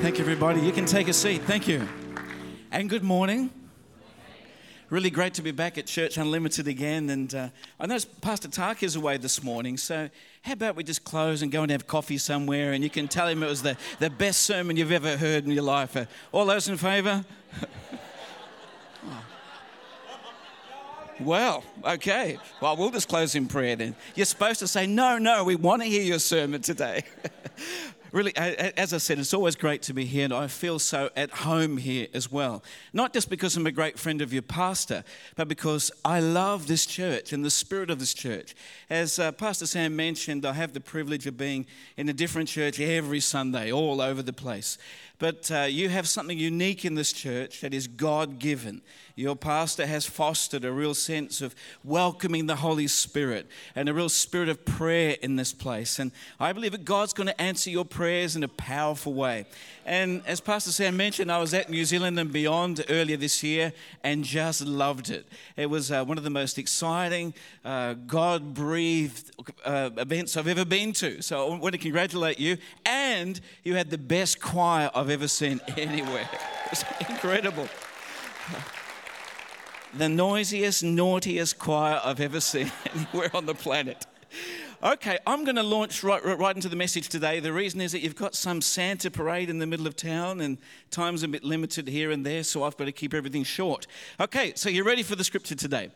Thank you, everybody. You can take a seat. Thank you. And good morning. Really great to be back at Church Unlimited again. And uh, I know Pastor Tak is away this morning, so how about we just close and go and have coffee somewhere and you can tell him it was the, the best sermon you've ever heard in your life. Uh, all those in favour? Well, okay. Well, we'll just close in prayer then. You're supposed to say, No, no, we want to hear your sermon today. really, as I said, it's always great to be here, and I feel so at home here as well. Not just because I'm a great friend of your pastor, but because I love this church and the spirit of this church. As uh, Pastor Sam mentioned, I have the privilege of being in a different church every Sunday, all over the place. But uh, you have something unique in this church that is God given. Your pastor has fostered a real sense of welcoming the Holy Spirit and a real spirit of prayer in this place. And I believe that God's going to answer your prayers in a powerful way. And as Pastor Sam mentioned, I was at New Zealand and beyond earlier this year and just loved it. It was uh, one of the most exciting, uh, God breathed uh, events I've ever been to. So I want to congratulate you. And you had the best choir I've ever seen anywhere. It's incredible the noisiest, naughtiest choir I've ever seen anywhere on the planet. Okay, I'm going to launch right, right into the message today. The reason is that you've got some Santa parade in the middle of town, and time's a bit limited here and there, so I've got to keep everything short. Okay, so you're ready for the scripture today.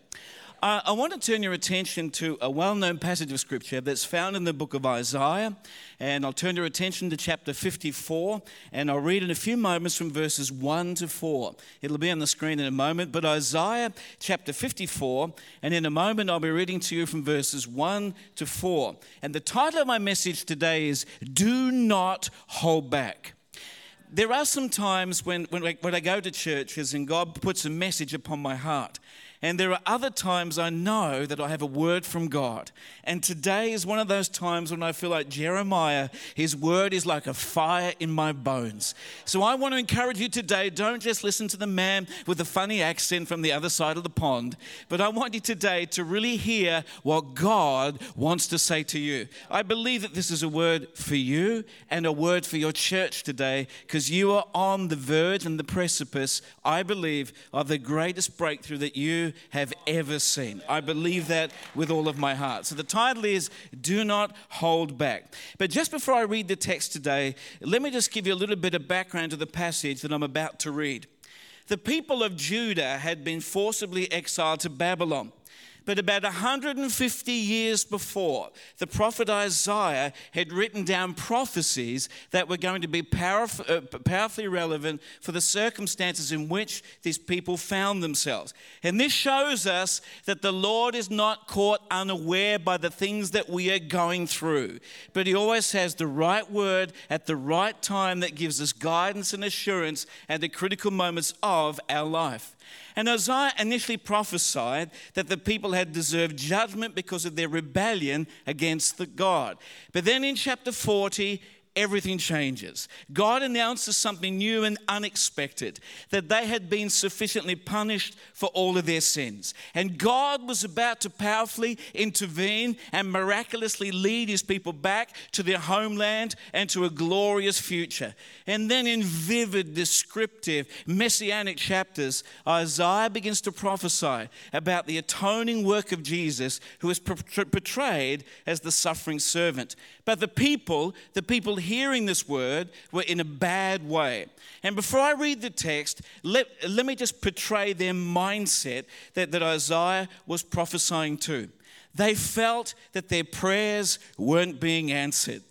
Uh, I want to turn your attention to a well known passage of Scripture that's found in the book of Isaiah. And I'll turn your attention to chapter 54, and I'll read in a few moments from verses 1 to 4. It'll be on the screen in a moment, but Isaiah chapter 54, and in a moment I'll be reading to you from verses 1 to 4. And the title of my message today is Do Not Hold Back there are some times when, when, when I go to churches and God puts a message upon my heart. And there are other times I know that I have a word from God. And today is one of those times when I feel like Jeremiah, his word is like a fire in my bones. So I want to encourage you today don't just listen to the man with the funny accent from the other side of the pond, but I want you today to really hear what God wants to say to you. I believe that this is a word for you and a word for your church today because you are on the verge and the precipice, I believe, of the greatest breakthrough that you have ever seen. I believe that with all of my heart. So the title is Do Not Hold Back. But just before I read the text today, let me just give you a little bit of background to the passage that I'm about to read. The people of Judah had been forcibly exiled to Babylon. But about 150 years before, the prophet Isaiah had written down prophecies that were going to be uh, powerfully relevant for the circumstances in which these people found themselves. And this shows us that the Lord is not caught unaware by the things that we are going through, but He always has the right word at the right time that gives us guidance and assurance at the critical moments of our life. And Isaiah initially prophesied that the people had deserved judgment because of their rebellion against the God. But then in chapter 40, everything changes. God announces something new and unexpected that they had been sufficiently punished for all of their sins. And God was about to powerfully intervene and miraculously lead his people back to their homeland and to a glorious future. And then, in vivid, descriptive, messianic chapters, Isaiah begins to prophesy about the atoning work of Jesus, who is portrayed as the suffering servant. But the people, the people hearing this word, were in a bad way. And before I read the text, let, let me just portray their mindset that, that Isaiah was prophesying to. They felt that their prayers weren't being answered.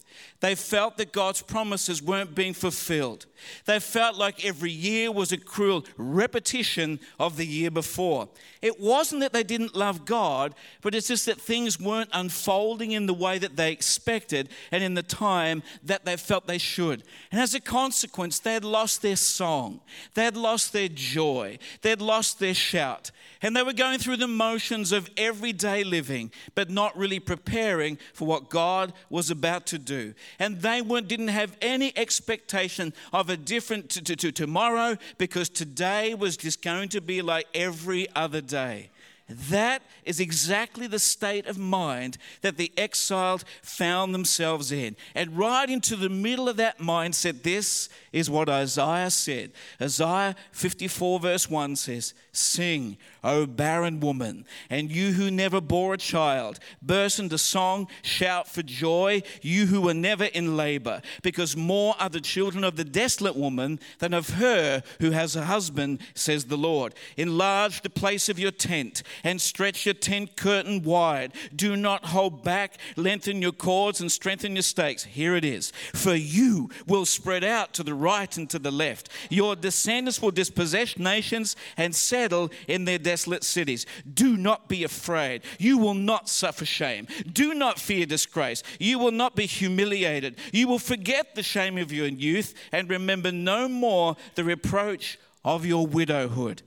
They felt that God's promises weren't being fulfilled. They felt like every year was a cruel repetition of the year before. It wasn't that they didn't love God, but it's just that things weren't unfolding in the way that they expected and in the time that they felt they should. And as a consequence, they had lost their song, they had lost their joy, they had lost their shout. And they were going through the motions of everyday living, but not really preparing for what God was about to do. And they didn't have any expectation of a different to, to, to tomorrow because today was just going to be like every other day. That is exactly the state of mind that the exiled found themselves in. And right into the middle of that mindset, this is what Isaiah said. Isaiah 54, verse 1 says, Sing, O barren woman, and you who never bore a child, burst into song, shout for joy, you who were never in labor, because more are the children of the desolate woman than of her who has a husband, says the Lord. Enlarge the place of your tent and stretch your tent curtain wide. Do not hold back, lengthen your cords and strengthen your stakes. Here it is. For you will spread out to the right and to the left. Your descendants will dispossess nations and set settle in their desolate cities. Do not be afraid. You will not suffer shame. Do not fear disgrace. You will not be humiliated. You will forget the shame of your youth and remember no more the reproach of your widowhood.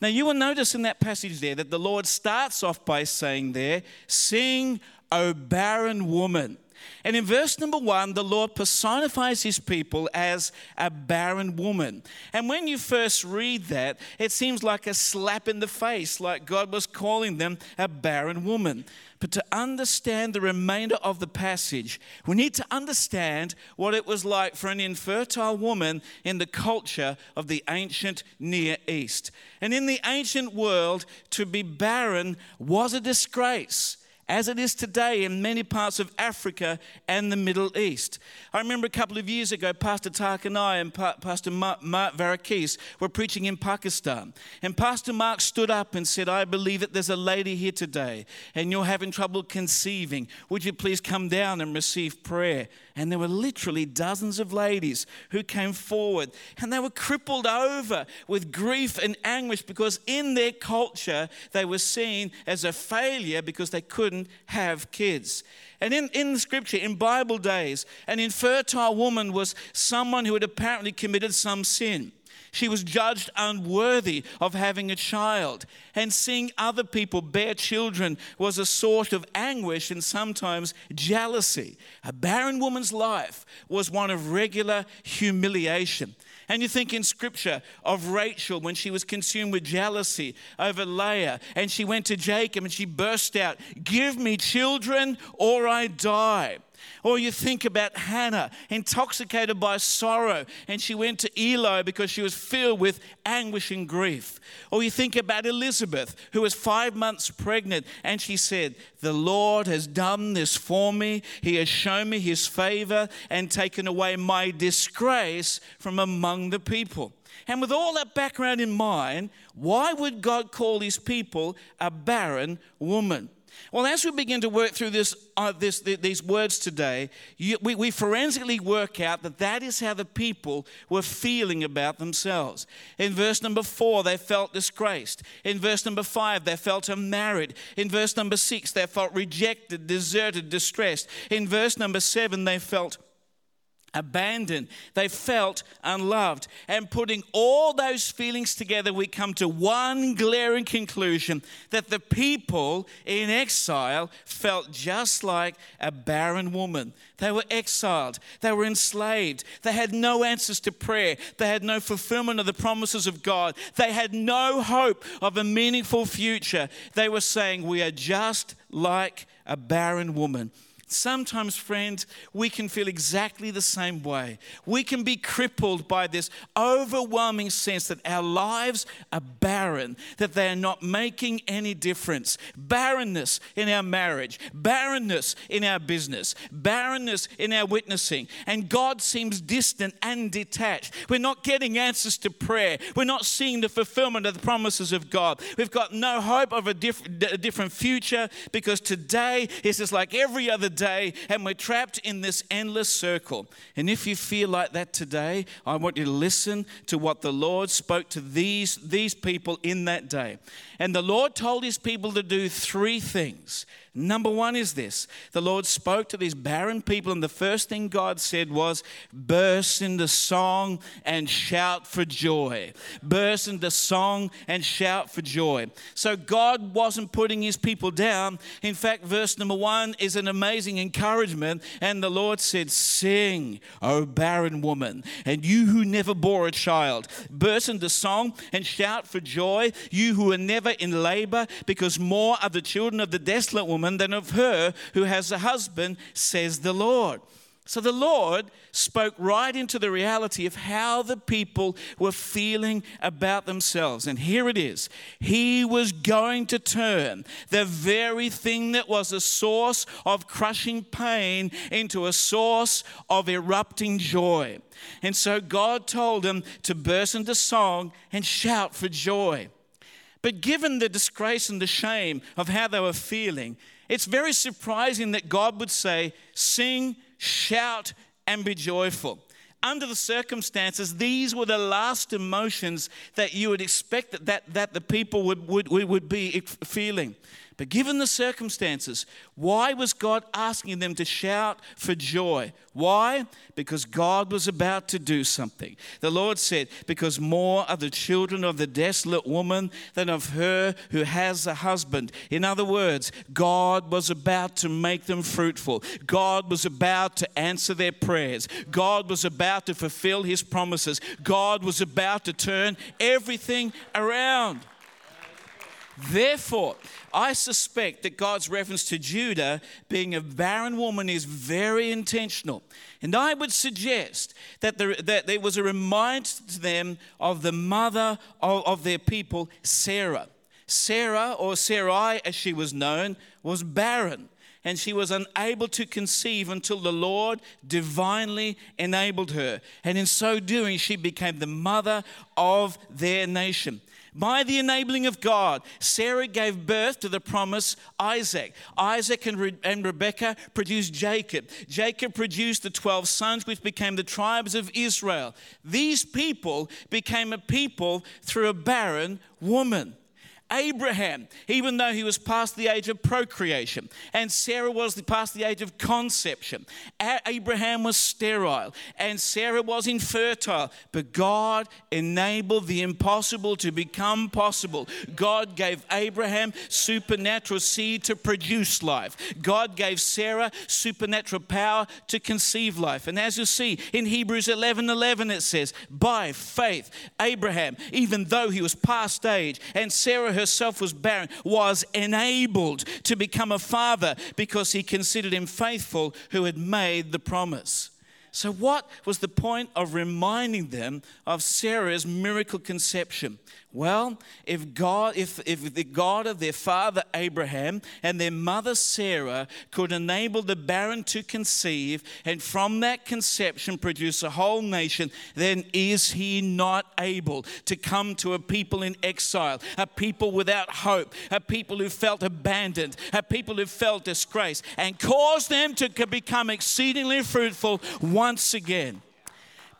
Now, you will notice in that passage there that the Lord starts off by saying, There, sing, O barren woman. And in verse number one, the Lord personifies his people as a barren woman. And when you first read that, it seems like a slap in the face, like God was calling them a barren woman. But to understand the remainder of the passage, we need to understand what it was like for an infertile woman in the culture of the ancient Near East. And in the ancient world, to be barren was a disgrace as it is today in many parts of Africa and the Middle East. I remember a couple of years ago, Pastor Tak and I and pa- Pastor Mark, Mark Varakis were preaching in Pakistan. And Pastor Mark stood up and said, I believe that there's a lady here today and you're having trouble conceiving. Would you please come down and receive prayer? And there were literally dozens of ladies who came forward and they were crippled over with grief and anguish because in their culture they were seen as a failure because they couldn't have kids. And in, in scripture, in Bible days, an infertile woman was someone who had apparently committed some sin. She was judged unworthy of having a child. And seeing other people bear children was a source of anguish and sometimes jealousy. A barren woman's life was one of regular humiliation. And you think in scripture of Rachel when she was consumed with jealousy over Leah and she went to Jacob and she burst out, Give me children or I die. Or you think about Hannah, intoxicated by sorrow, and she went to Eli because she was filled with anguish and grief. Or you think about Elizabeth, who was five months pregnant, and she said, The Lord has done this for me. He has shown me his favor and taken away my disgrace from among the people. And with all that background in mind, why would God call his people a barren woman? Well, as we begin to work through this, uh, this, these words today, you, we, we forensically work out that that is how the people were feeling about themselves. In verse number four, they felt disgraced. In verse number five, they felt unmarried. In verse number six, they felt rejected, deserted, distressed. In verse number seven, they felt abandoned. They felt unloved. And putting all those feelings together, we come to one glaring conclusion that the people in exile felt just like a barren woman. They were exiled, they were enslaved, they had no answers to prayer, they had no fulfillment of the promises of God, they had no hope of a meaningful future. They were saying, We are just like a barren woman. Sometimes, friends, we can feel exactly the same way. We can be crippled by this overwhelming sense that our lives are barren, that they are not making any difference. Barrenness in our marriage, barrenness in our business, barrenness in our witnessing. And God seems distant and detached. We're not getting answers to prayer, we're not seeing the fulfillment of the promises of God. We've got no hope of a, diff- a different future because today is just like every other day and we're trapped in this endless circle. And if you feel like that today, I want you to listen to what the Lord spoke to these, these people in that day. And the Lord told his people to do three things. Number one is this the Lord spoke to these barren people, and the first thing God said was, Burst into song and shout for joy. Burst into song and shout for joy. So God wasn't putting his people down. In fact, verse number one is an amazing encouragement. And the Lord said, Sing, O barren woman, and you who never bore a child, burst into song and shout for joy, you who are never in labor, because more are the children of the desolate woman than of her who has a husband, says the Lord. So the Lord spoke right into the reality of how the people were feeling about themselves. And here it is He was going to turn the very thing that was a source of crushing pain into a source of erupting joy. And so God told him to burst into song and shout for joy. But given the disgrace and the shame of how they were feeling, it's very surprising that God would say, Sing shout, and be joyful. Under the circumstances, these were the last emotions that you would expect that, that, that the people would, would, would be feeling. But given the circumstances, why was God asking them to shout for joy? Why? Because God was about to do something. The Lord said, Because more are the children of the desolate woman than of her who has a husband. In other words, God was about to make them fruitful. God was about to answer their prayers. God was about to fulfill his promises. God was about to turn everything around. Therefore, I suspect that God's reference to Judah being a barren woman is very intentional. And I would suggest that there, that there was a reminder to them of the mother of, of their people, Sarah. Sarah, or Sarai as she was known, was barren and she was unable to conceive until the Lord divinely enabled her. And in so doing, she became the mother of their nation. By the enabling of God, Sarah gave birth to the promise Isaac. Isaac and, Re- and Rebekah produced Jacob. Jacob produced the 12 sons, which became the tribes of Israel. These people became a people through a barren woman. Abraham, even though he was past the age of procreation, and Sarah was past the age of conception, Abraham was sterile and Sarah was infertile. But God enabled the impossible to become possible. God gave Abraham supernatural seed to produce life. God gave Sarah supernatural power to conceive life. And as you see in Hebrews 11 11, it says, By faith, Abraham, even though he was past age, and Sarah herself was barren, was enabled to become a father because he considered him faithful who had made the promise. So, what was the point of reminding them of Sarah's miracle conception? Well, if God, if, if the God of their father Abraham and their mother Sarah could enable the barren to conceive and from that conception produce a whole nation, then is he not able to come to a people in exile, a people without hope, a people who felt abandoned, a people who felt disgrace, and cause them to become exceedingly fruitful once again?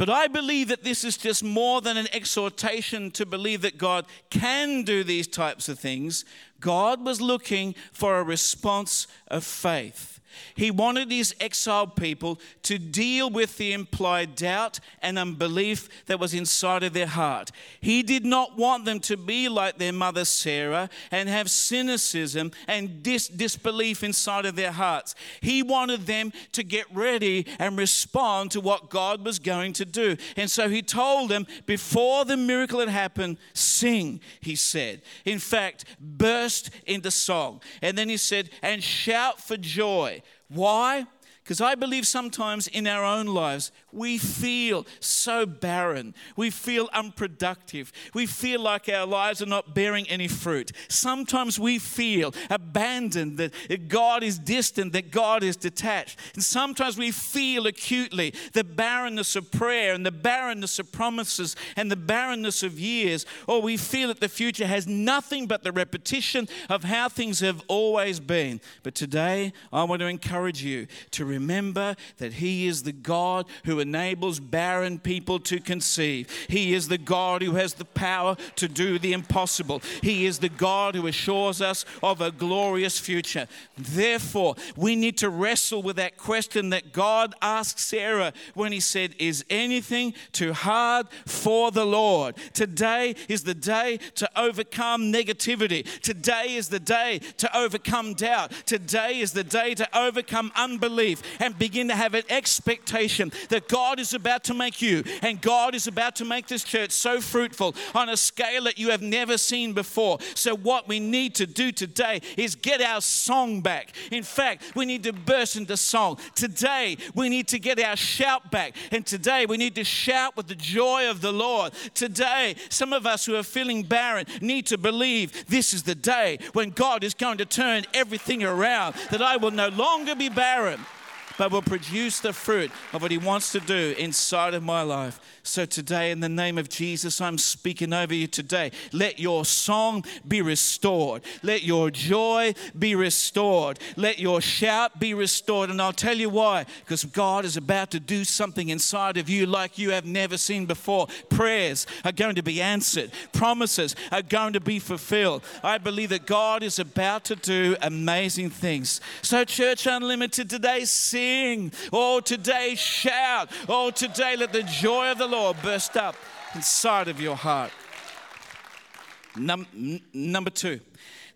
But I believe that this is just more than an exhortation to believe that God can do these types of things. God was looking for a response of faith. He wanted these exiled people to deal with the implied doubt and unbelief that was inside of their heart. He did not want them to be like their mother Sarah and have cynicism and dis- disbelief inside of their hearts. He wanted them to get ready and respond to what God was going to do. And so he told them before the miracle had happened, sing, he said. In fact, burst into song. And then he said, and shout for joy. Why? Because I believe sometimes in our own lives, we feel so barren. We feel unproductive. We feel like our lives are not bearing any fruit. Sometimes we feel abandoned, that God is distant, that God is detached. And sometimes we feel acutely the barrenness of prayer and the barrenness of promises and the barrenness of years. Or we feel that the future has nothing but the repetition of how things have always been. But today, I want to encourage you to remember that He is the God who enables barren people to conceive. He is the God who has the power to do the impossible. He is the God who assures us of a glorious future. Therefore, we need to wrestle with that question that God asked Sarah when He said, Is anything too hard for the Lord? Today is the day to overcome negativity. Today is the day to overcome doubt. Today is the day to overcome unbelief and begin to have an expectation that God is about to make you and God is about to make this church so fruitful on a scale that you have never seen before. So, what we need to do today is get our song back. In fact, we need to burst into song. Today, we need to get our shout back. And today, we need to shout with the joy of the Lord. Today, some of us who are feeling barren need to believe this is the day when God is going to turn everything around, that I will no longer be barren but will produce the fruit of what He wants to do inside of my life. So today, in the name of Jesus, I'm speaking over you today. Let your song be restored. Let your joy be restored. Let your shout be restored. And I'll tell you why. Because God is about to do something inside of you like you have never seen before. Prayers are going to be answered, promises are going to be fulfilled. I believe that God is about to do amazing things. So, Church Unlimited, today, sing. Oh, today shout. Oh, today let the joy of the Lord burst up inside of your heart. Num- number two,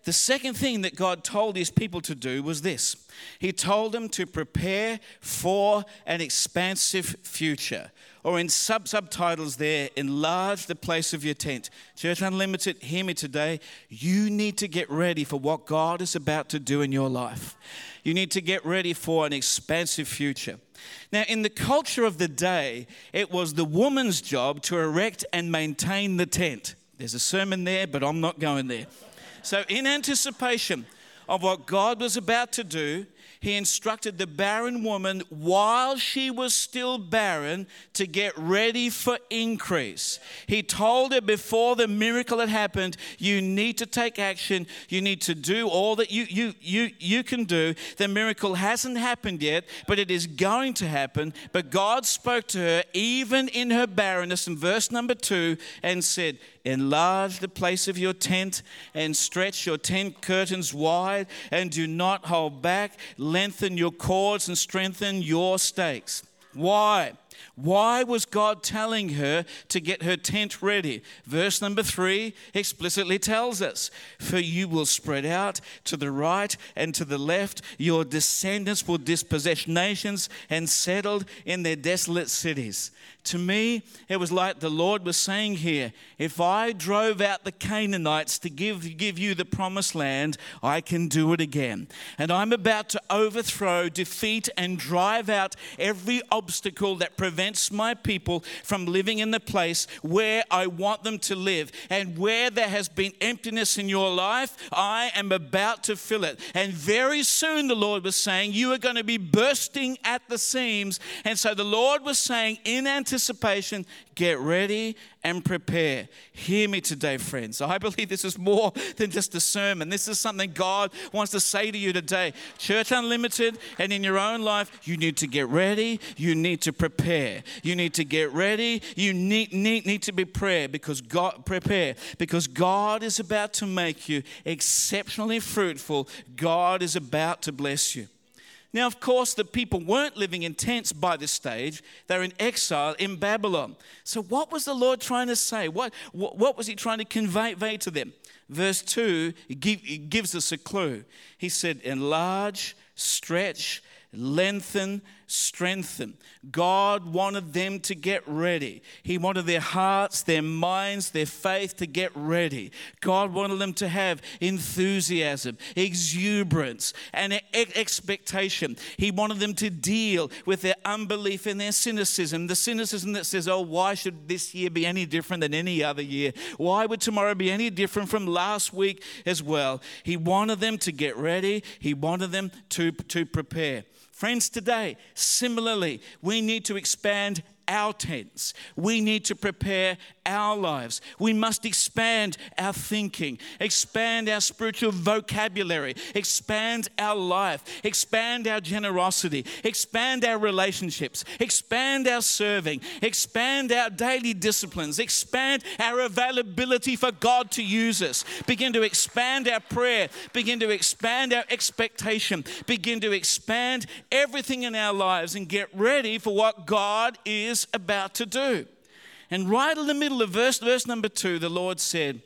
the second thing that God told his people to do was this He told them to prepare for an expansive future. Or in sub subtitles there, enlarge the place of your tent. Church Unlimited, hear me today. You need to get ready for what God is about to do in your life. You need to get ready for an expansive future. Now, in the culture of the day, it was the woman's job to erect and maintain the tent. There's a sermon there, but I'm not going there. So, in anticipation of what God was about to do, he instructed the barren woman while she was still barren to get ready for increase. He told her before the miracle had happened, you need to take action. You need to do all that you, you, you, you can do. The miracle hasn't happened yet, but it is going to happen. But God spoke to her even in her barrenness in verse number two and said, Enlarge the place of your tent and stretch your tent curtains wide and do not hold back. Lengthen your cords and strengthen your stakes. Why? Why was God telling her to get her tent ready? Verse number three explicitly tells us For you will spread out to the right and to the left, your descendants will dispossess nations and settled in their desolate cities. To me, it was like the Lord was saying here if I drove out the Canaanites to give, give you the promised land, I can do it again. And I'm about to overthrow, defeat, and drive out every obstacle that prevents my people from living in the place where I want them to live. And where there has been emptiness in your life, I am about to fill it. And very soon, the Lord was saying, You are going to be bursting at the seams. And so the Lord was saying, in anticipation, anticipation, get ready and prepare. Hear me today, friends. I believe this is more than just a sermon. This is something God wants to say to you today. Church Unlimited, and in your own life, you need to get ready. You need to prepare. You need to get ready. You need, need, need to be prayer because God prepare because God is about to make you exceptionally fruitful. God is about to bless you. Now, of course, the people weren't living in tents by this stage. They're in exile in Babylon. So, what was the Lord trying to say? What, what, what was He trying to convey to them? Verse 2 give, gives us a clue. He said, Enlarge, stretch, lengthen, strengthen. God wanted them to get ready. He wanted their hearts, their minds, their faith to get ready. God wanted them to have enthusiasm, exuberance, and expectation. He wanted them to deal with their unbelief and their cynicism. The cynicism that says, oh, why should this year be any different than any other year? Why would tomorrow be any different from last week as well? He wanted them to get ready, He wanted them to, to prepare. Friends, today, similarly, we need to expand our tents. We need to prepare our lives. We must expand our thinking, expand our spiritual vocabulary, expand our life, expand our generosity, expand our relationships, expand our serving, expand our daily disciplines, expand our availability for God to use us, begin to expand our prayer, begin to expand our expectation, begin to expand everything in our lives and get ready for what God is about to do. And right in the middle of verse, verse number two, the Lord said,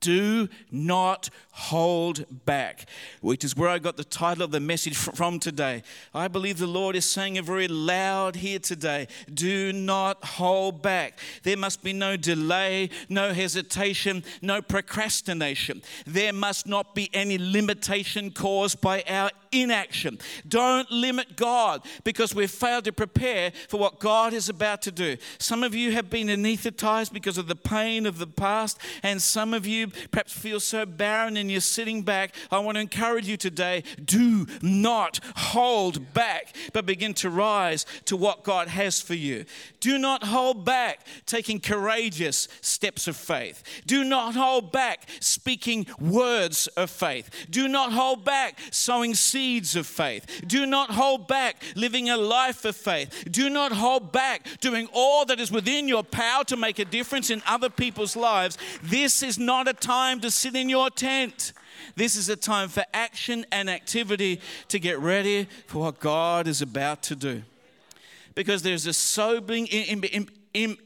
do not hold back, which is where I got the title of the message from today. I believe the Lord is saying it very loud here today. Do not hold back. There must be no delay, no hesitation, no procrastination. There must not be any limitation caused by our inaction. Don't limit God because we've failed to prepare for what God is about to do. Some of you have been anesthetized because of the pain of the past, and some of you perhaps feel so barren and you're sitting back, I want to encourage you today do not hold back, but begin to rise to what God has for you. Do not hold back taking courageous steps of faith. Do not hold back speaking words of faith. Do not hold back sowing seeds of faith. Do not hold back living a life of faith. Do not hold back doing all that is within your power to make a difference in other people's lives. This is not a time to sit in your tent. This is a time for action and activity to get ready for what God is about to do. Because there's a sobering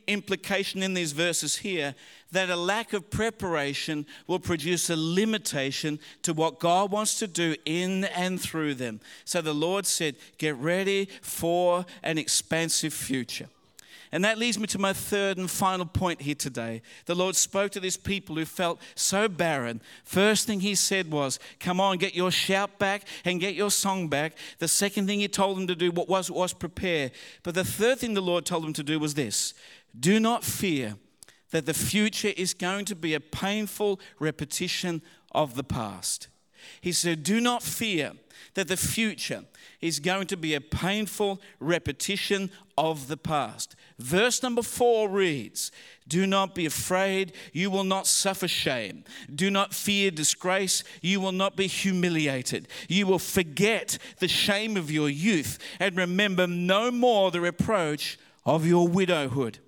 implication in these verses here that a lack of preparation will produce a limitation to what God wants to do in and through them. So the Lord said, Get ready for an expansive future. And that leads me to my third and final point here today. The Lord spoke to these people who felt so barren. First thing He said was, Come on, get your shout back and get your song back. The second thing He told them to do was, was prepare. But the third thing the Lord told them to do was this Do not fear that the future is going to be a painful repetition of the past. He said, Do not fear that the future is going to be a painful repetition of the past. Verse number four reads, Do not be afraid, you will not suffer shame. Do not fear disgrace, you will not be humiliated. You will forget the shame of your youth and remember no more the reproach of your widowhood.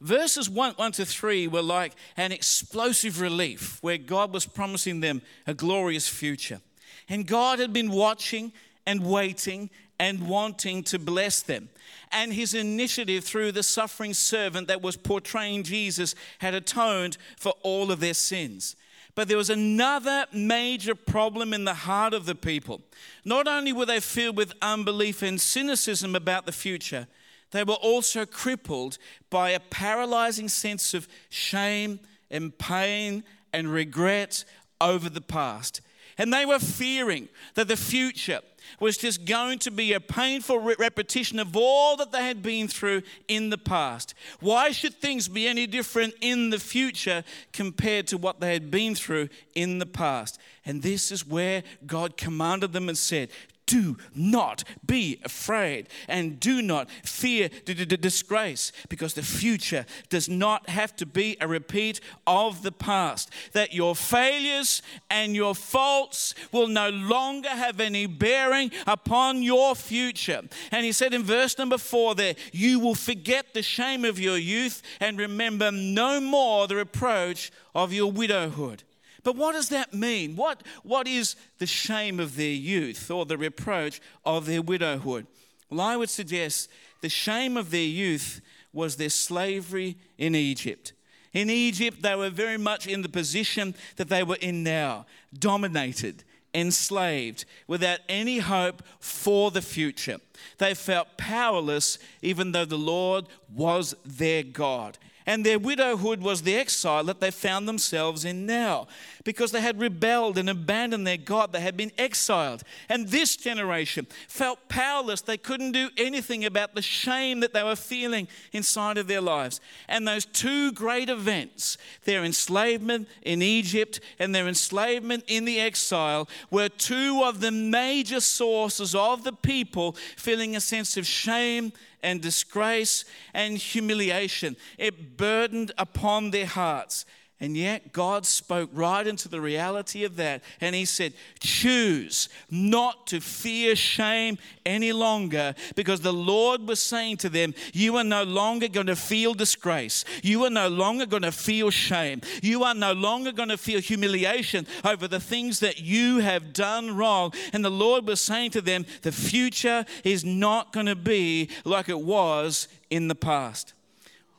Verses 1, 1 to 3 were like an explosive relief where God was promising them a glorious future. And God had been watching and waiting and wanting to bless them. And his initiative through the suffering servant that was portraying Jesus had atoned for all of their sins. But there was another major problem in the heart of the people. Not only were they filled with unbelief and cynicism about the future, they were also crippled by a paralyzing sense of shame and pain and regret over the past. And they were fearing that the future was just going to be a painful repetition of all that they had been through in the past. Why should things be any different in the future compared to what they had been through in the past? And this is where God commanded them and said, do not be afraid and do not fear the disgrace because the future does not have to be a repeat of the past. That your failures and your faults will no longer have any bearing upon your future. And he said in verse number four there, you will forget the shame of your youth and remember no more the reproach of your widowhood. But what does that mean? What, what is the shame of their youth or the reproach of their widowhood? Well, I would suggest the shame of their youth was their slavery in Egypt. In Egypt, they were very much in the position that they were in now, dominated, enslaved, without any hope for the future. They felt powerless, even though the Lord was their God. And their widowhood was the exile that they found themselves in now. because they had rebelled and abandoned their God. They had been exiled. And this generation felt powerless. They couldn't do anything about the shame that they were feeling inside of their lives. And those two great events, their enslavement in Egypt and their enslavement in the exile, were two of the major sources of the people feeling a sense of shame and disgrace and humiliation. It burdened upon their hearts. And yet, God spoke right into the reality of that. And He said, Choose not to fear shame any longer, because the Lord was saying to them, You are no longer going to feel disgrace. You are no longer going to feel shame. You are no longer going to feel humiliation over the things that you have done wrong. And the Lord was saying to them, The future is not going to be like it was in the past.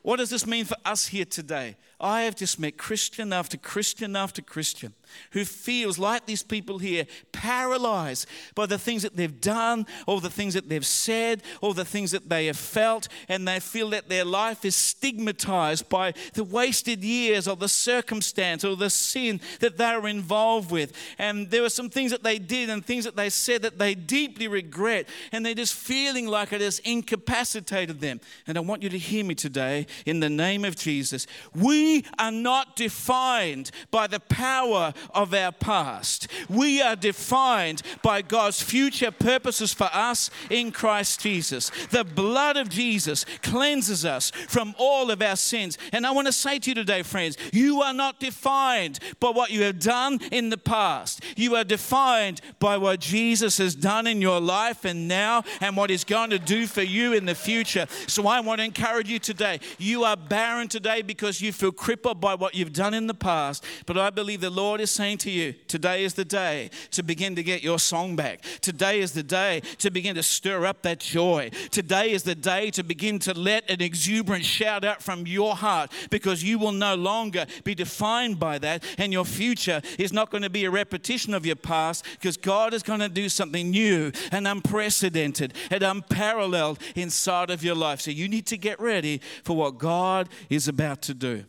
What does this mean for us here today? I have just met Christian after Christian after Christian who feels like these people here, paralyzed by the things that they've done, or the things that they've said, or the things that they have felt, and they feel that their life is stigmatized by the wasted years or the circumstance or the sin that they're involved with. And there were some things that they did and things that they said that they deeply regret, and they're just feeling like it has incapacitated them. And I want you to hear me today in the name of Jesus. We are not defined by the power of our past. We are defined by God's future purposes for us in Christ Jesus. The blood of Jesus cleanses us from all of our sins. And I want to say to you today, friends, you are not defined by what you have done in the past. You are defined by what Jesus has done in your life and now and what he's going to do for you in the future. So I want to encourage you today. You are barren today because you feel crippled by what you've done in the past. But I believe the Lord is saying to you, today is the day to begin to get your song back. Today is the day to begin to stir up that joy. Today is the day to begin to let an exuberant shout out from your heart because you will no longer be defined by that and your future is not going to be a repetition of your past because God is going to do something new and unprecedented and unparalleled inside of your life. So you need to get ready for what God is about to do.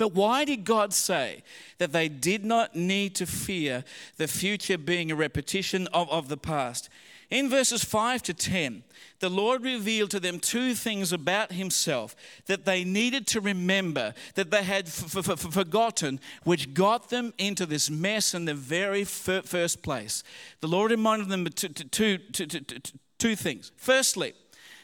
But why did God say that they did not need to fear the future being a repetition of, of the past? In verses 5 to 10, the Lord revealed to them two things about Himself that they needed to remember, that they had f- f- f- forgotten, which got them into this mess in the very f- first place. The Lord reminded them two things. Firstly,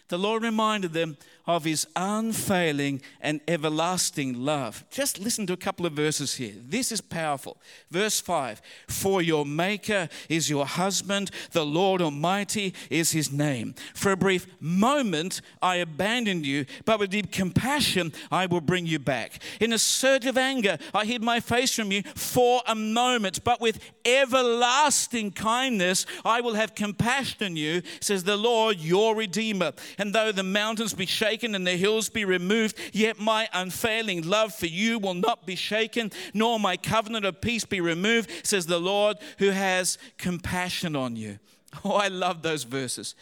the Lord reminded them of his unfailing and everlasting love. Just listen to a couple of verses here. This is powerful. Verse 5 For your Maker is your husband, the Lord Almighty is his name. For a brief moment I abandoned you, but with deep compassion I will bring you back. In a surge of anger I hid my face from you for a moment, but with everlasting kindness I will have compassion on you, says the Lord your Redeemer. And though the mountains be shaken, and the hills be removed, yet my unfailing love for you will not be shaken, nor my covenant of peace be removed, says the Lord who has compassion on you. Oh, I love those verses.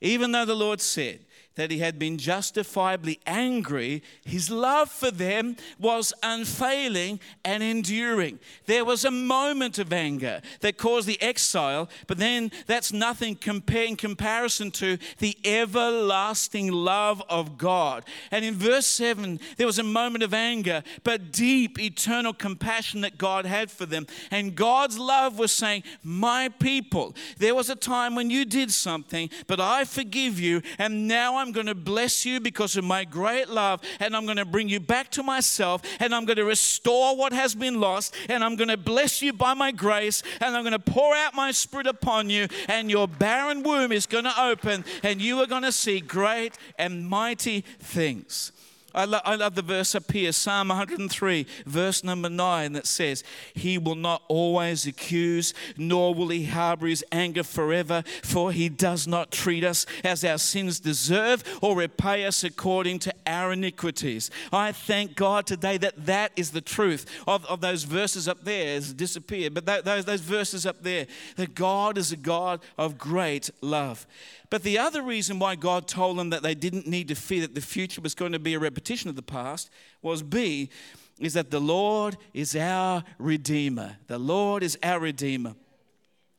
Even though the Lord said, that he had been justifiably angry, his love for them was unfailing and enduring. There was a moment of anger that caused the exile, but then that's nothing in comparison to the everlasting love of God. And in verse 7, there was a moment of anger, but deep, eternal compassion that God had for them. And God's love was saying, My people, there was a time when you did something, but I forgive you, and now I'm going to bless you because of my great love, and I'm going to bring you back to myself, and I'm going to restore what has been lost, and I'm going to bless you by my grace, and I'm going to pour out my spirit upon you, and your barren womb is going to open, and you are going to see great and mighty things. I, lo- I love the verse up here, Psalm 103, verse number 9, that says, He will not always accuse, nor will He harbor His anger forever, for He does not treat us as our sins deserve or repay us according to our iniquities. I thank God today that that is the truth of, of those verses up there. It's disappeared, but that, those, those verses up there, that God is a God of great love. But the other reason why God told them that they didn't need to fear that the future was going to be a repetition of the past, was B, is that the Lord is our Redeemer. The Lord is our Redeemer.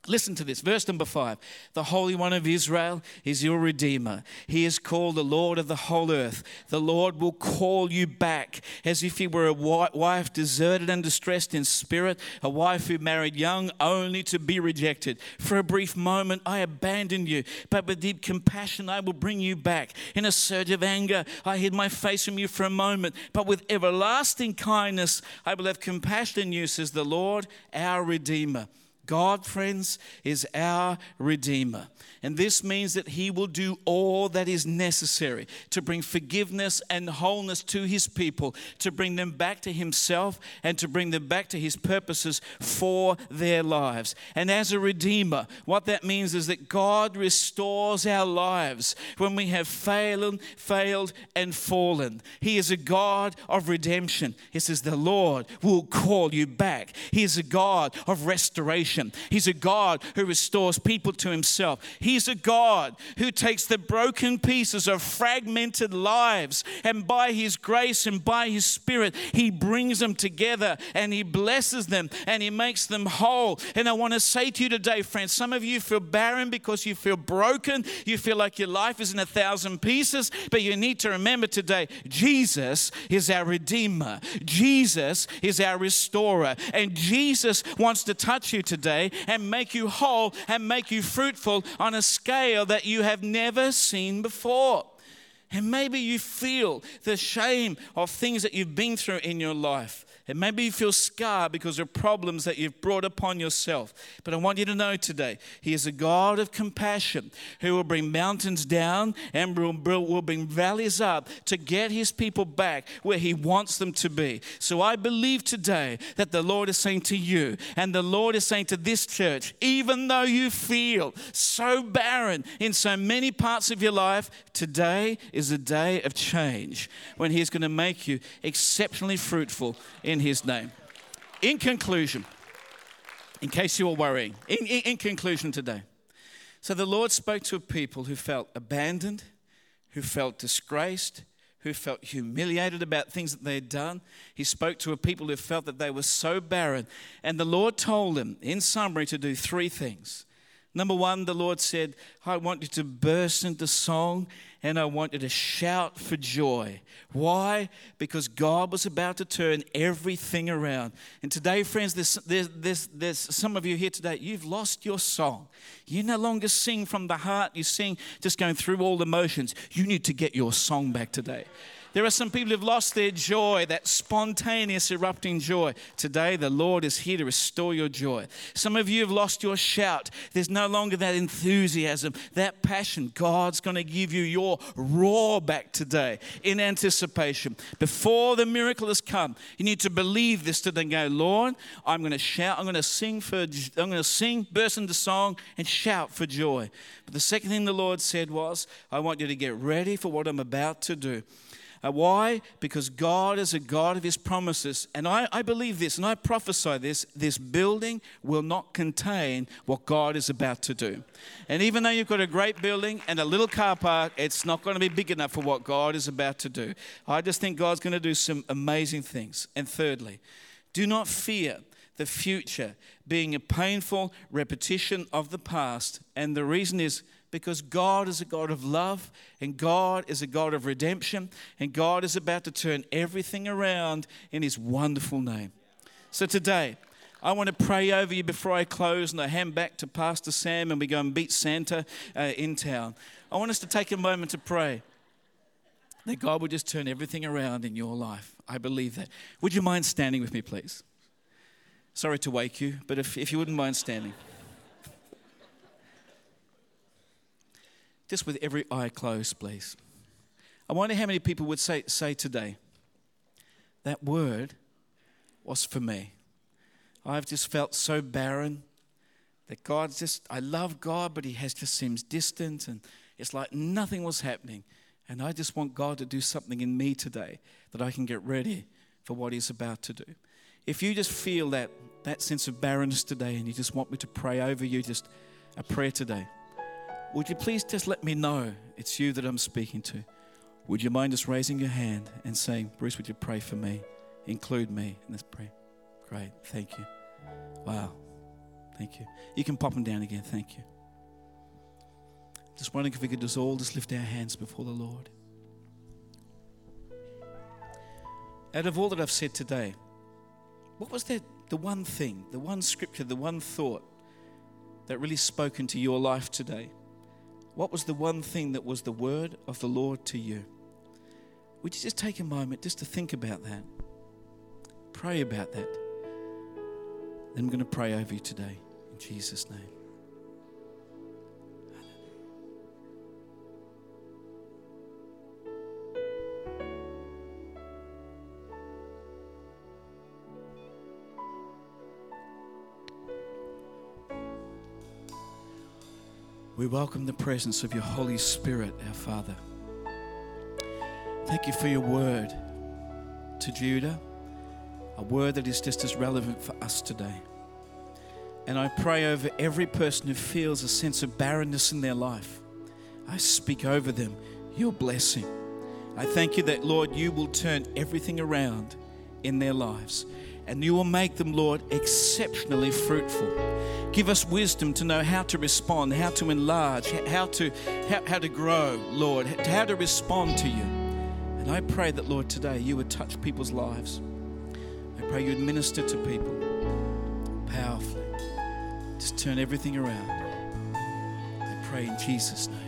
Listen to this, verse number five. The Holy One of Israel is your Redeemer. He is called the Lord of the whole earth. The Lord will call you back as if he were a wife deserted and distressed in spirit, a wife who married young only to be rejected. For a brief moment, I abandoned you, but with deep compassion, I will bring you back. In a surge of anger, I hid my face from you for a moment, but with everlasting kindness, I will have compassion on you, says the Lord, our Redeemer. God, friends, is our Redeemer. And this means that He will do all that is necessary to bring forgiveness and wholeness to His people, to bring them back to Himself, and to bring them back to His purposes for their lives. And as a Redeemer, what that means is that God restores our lives when we have failed, failed, and fallen. He is a God of redemption. He says, The Lord will call you back. He is a God of restoration. He's a God who restores people to Himself. He's a God who takes the broken pieces of fragmented lives and by His grace and by His Spirit, He brings them together and He blesses them and He makes them whole. And I want to say to you today, friends, some of you feel barren because you feel broken. You feel like your life is in a thousand pieces, but you need to remember today Jesus is our Redeemer, Jesus is our Restorer, and Jesus wants to touch you today and make you whole and make you fruitful on a a scale that you have never seen before. And maybe you feel the shame of things that you've been through in your life. And maybe you feel scarred because of problems that you've brought upon yourself. But I want you to know today, He is a God of compassion who will bring mountains down and will bring valleys up to get His people back where He wants them to be. So I believe today that the Lord is saying to you, and the Lord is saying to this church, even though you feel so barren in so many parts of your life, today is a day of change when He is going to make you exceptionally fruitful in his name. In conclusion, in case you were worrying, in, in, in conclusion today, so the Lord spoke to a people who felt abandoned, who felt disgraced, who felt humiliated about things that they had done. He spoke to a people who felt that they were so barren. And the Lord told them, in summary, to do three things. Number one, the Lord said, I want you to burst into song and I want you to shout for joy. Why? Because God was about to turn everything around. And today, friends, there's, there's, there's, there's some of you here today, you've lost your song. You no longer sing from the heart, you sing just going through all the motions. You need to get your song back today. There are some people who've lost their joy, that spontaneous erupting joy. Today, the Lord is here to restore your joy. Some of you have lost your shout. There's no longer that enthusiasm, that passion. God's going to give you your roar back today in anticipation. Before the miracle has come, you need to believe this today and go, Lord, I'm going to shout, I'm going to sing for, I'm going to sing, burst into song, and shout for joy. But the second thing the Lord said was, I want you to get ready for what I'm about to do. Uh, why? Because God is a God of His promises. And I, I believe this and I prophesy this this building will not contain what God is about to do. And even though you've got a great building and a little car park, it's not going to be big enough for what God is about to do. I just think God's going to do some amazing things. And thirdly, do not fear the future being a painful repetition of the past. And the reason is because God is a God of love and God is a God of redemption and God is about to turn everything around in His wonderful name. So today, I want to pray over you before I close and I hand back to Pastor Sam and we go and beat Santa uh, in town. I want us to take a moment to pray that God will just turn everything around in your life. I believe that. Would you mind standing with me, please? Sorry to wake you, but if, if you wouldn't mind standing. Just with every eye closed, please. I wonder how many people would say, say today, that word was for me. I've just felt so barren that God just, I love God, but He has just seems distant and it's like nothing was happening. And I just want God to do something in me today that I can get ready for what He's about to do. If you just feel that, that sense of barrenness today and you just want me to pray over you, just a prayer today would you please just let me know it's you that I'm speaking to? Would you mind just raising your hand and saying, Bruce, would you pray for me? Include me in this prayer. Great. Thank you. Wow. Thank you. You can pop them down again. Thank you. Just wondering if we could just all just lift our hands before the Lord. Out of all that I've said today, what was that, the one thing, the one scripture, the one thought that really spoke into your life today? What was the one thing that was the word of the Lord to you? Would you just take a moment just to think about that? Pray about that. Then I'm going to pray over you today in Jesus' name. We welcome the presence of your Holy Spirit, our Father. Thank you for your word to Judah, a word that is just as relevant for us today. And I pray over every person who feels a sense of barrenness in their life. I speak over them your blessing. I thank you that, Lord, you will turn everything around in their lives and you will make them, Lord, exceptionally fruitful. Give us wisdom to know how to respond, how to enlarge, how to, how, how to grow, Lord, how to respond to you. And I pray that, Lord, today you would touch people's lives. I pray you'd minister to people powerfully. Just turn everything around. I pray in Jesus' name.